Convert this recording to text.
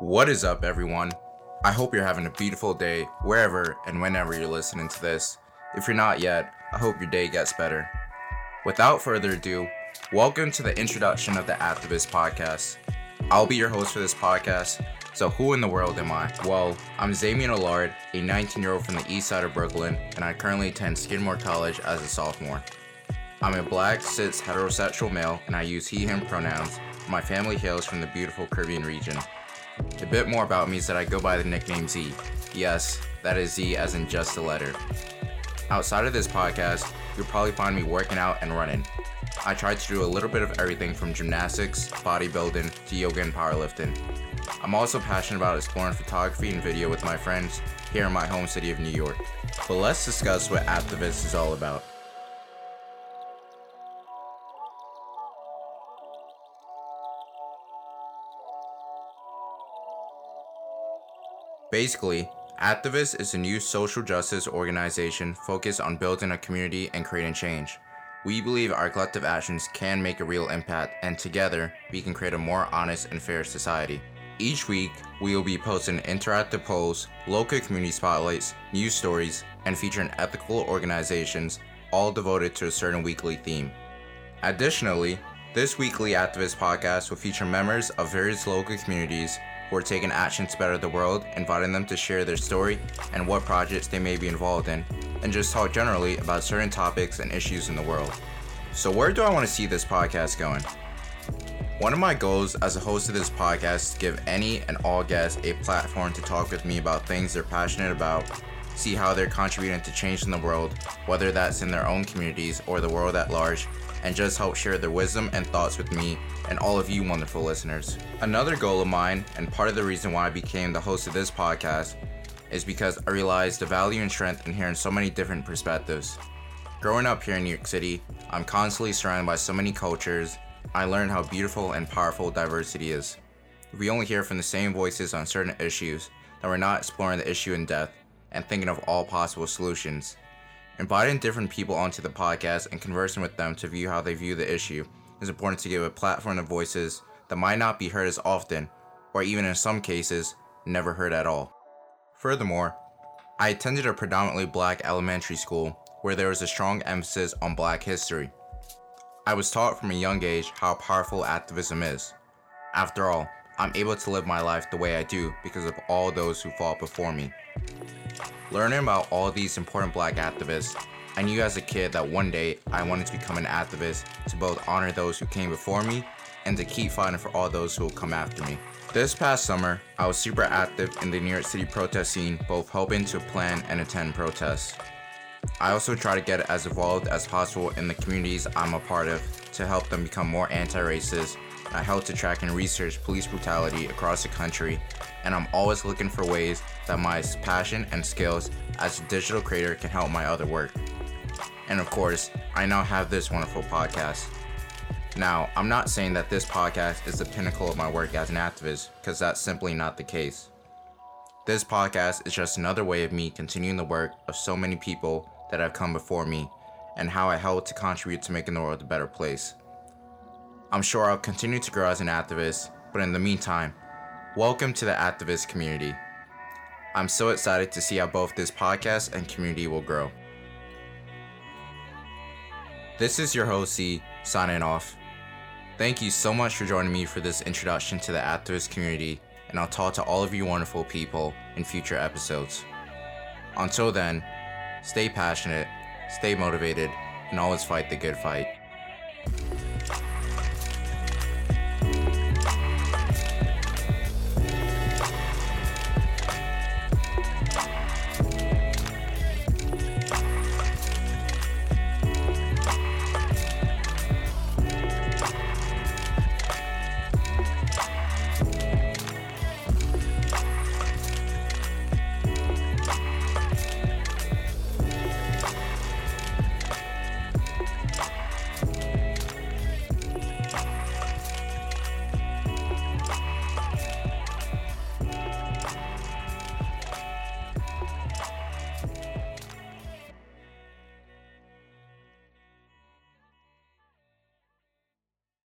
What is up, everyone? I hope you're having a beautiful day wherever and whenever you're listening to this. If you're not yet, I hope your day gets better. Without further ado, welcome to the introduction of the Activus Podcast. I'll be your host for this podcast. So, who in the world am I? Well, I'm Zamien Allard, a 19 year old from the east side of Brooklyn, and I currently attend Skidmore College as a sophomore. I'm a black, cis, heterosexual male, and I use he, him pronouns. My family hails from the beautiful Caribbean region. A bit more about me is that I go by the nickname Z. Yes, that is Z as in just a letter. Outside of this podcast, you'll probably find me working out and running. I try to do a little bit of everything from gymnastics, bodybuilding, to yoga and powerlifting. I'm also passionate about exploring photography and video with my friends here in my home city of New York. But let's discuss what Activus is all about. Basically, Activus is a new social justice organization focused on building a community and creating change. We believe our collective actions can make a real impact, and together, we can create a more honest and fair society. Each week, we will be posting interactive polls, local community spotlights, news stories, and featuring ethical organizations, all devoted to a certain weekly theme. Additionally, this weekly Activus podcast will feature members of various local communities who are taking action to better the world, inviting them to share their story and what projects they may be involved in, and just talk generally about certain topics and issues in the world. So, where do I want to see this podcast going? One of my goals as a host of this podcast is to give any and all guests a platform to talk with me about things they're passionate about, see how they're contributing to change in the world, whether that's in their own communities or the world at large, and just help share their wisdom and thoughts with me and all of you wonderful listeners. Another goal of mine, and part of the reason why I became the host of this podcast, is because I realized the value and strength in hearing so many different perspectives. Growing up here in New York City, I'm constantly surrounded by so many cultures. I learned how beautiful and powerful diversity is. We only hear from the same voices on certain issues, then we're not exploring the issue in depth and thinking of all possible solutions. Inviting different people onto the podcast and conversing with them to view how they view the issue is important to give a platform to voices that might not be heard as often, or even in some cases, never heard at all. Furthermore, I attended a predominantly black elementary school where there was a strong emphasis on black history. I was taught from a young age how powerful activism is. After all, I'm able to live my life the way I do because of all those who fought before me. Learning about all these important black activists, I knew as a kid that one day I wanted to become an activist to both honor those who came before me and to keep fighting for all those who will come after me. This past summer, I was super active in the New York City protest scene, both helping to plan and attend protests. I also try to get as involved as possible in the communities I'm a part of to help them become more anti racist. I help to track and research police brutality across the country and I'm always looking for ways that my passion and skills as a digital creator can help my other work. And of course, I now have this wonderful podcast. Now, I'm not saying that this podcast is the pinnacle of my work as an activist, because that's simply not the case. This podcast is just another way of me continuing the work of so many people that have come before me and how I help to contribute to making the world a better place. I'm sure I'll continue to grow as an activist, but in the meantime, Welcome to the Activus community. I'm so excited to see how both this podcast and community will grow. This is your host Z signing off. Thank you so much for joining me for this introduction to the Activus community, and I'll talk to all of you wonderful people in future episodes. Until then, stay passionate, stay motivated, and always fight the good fight.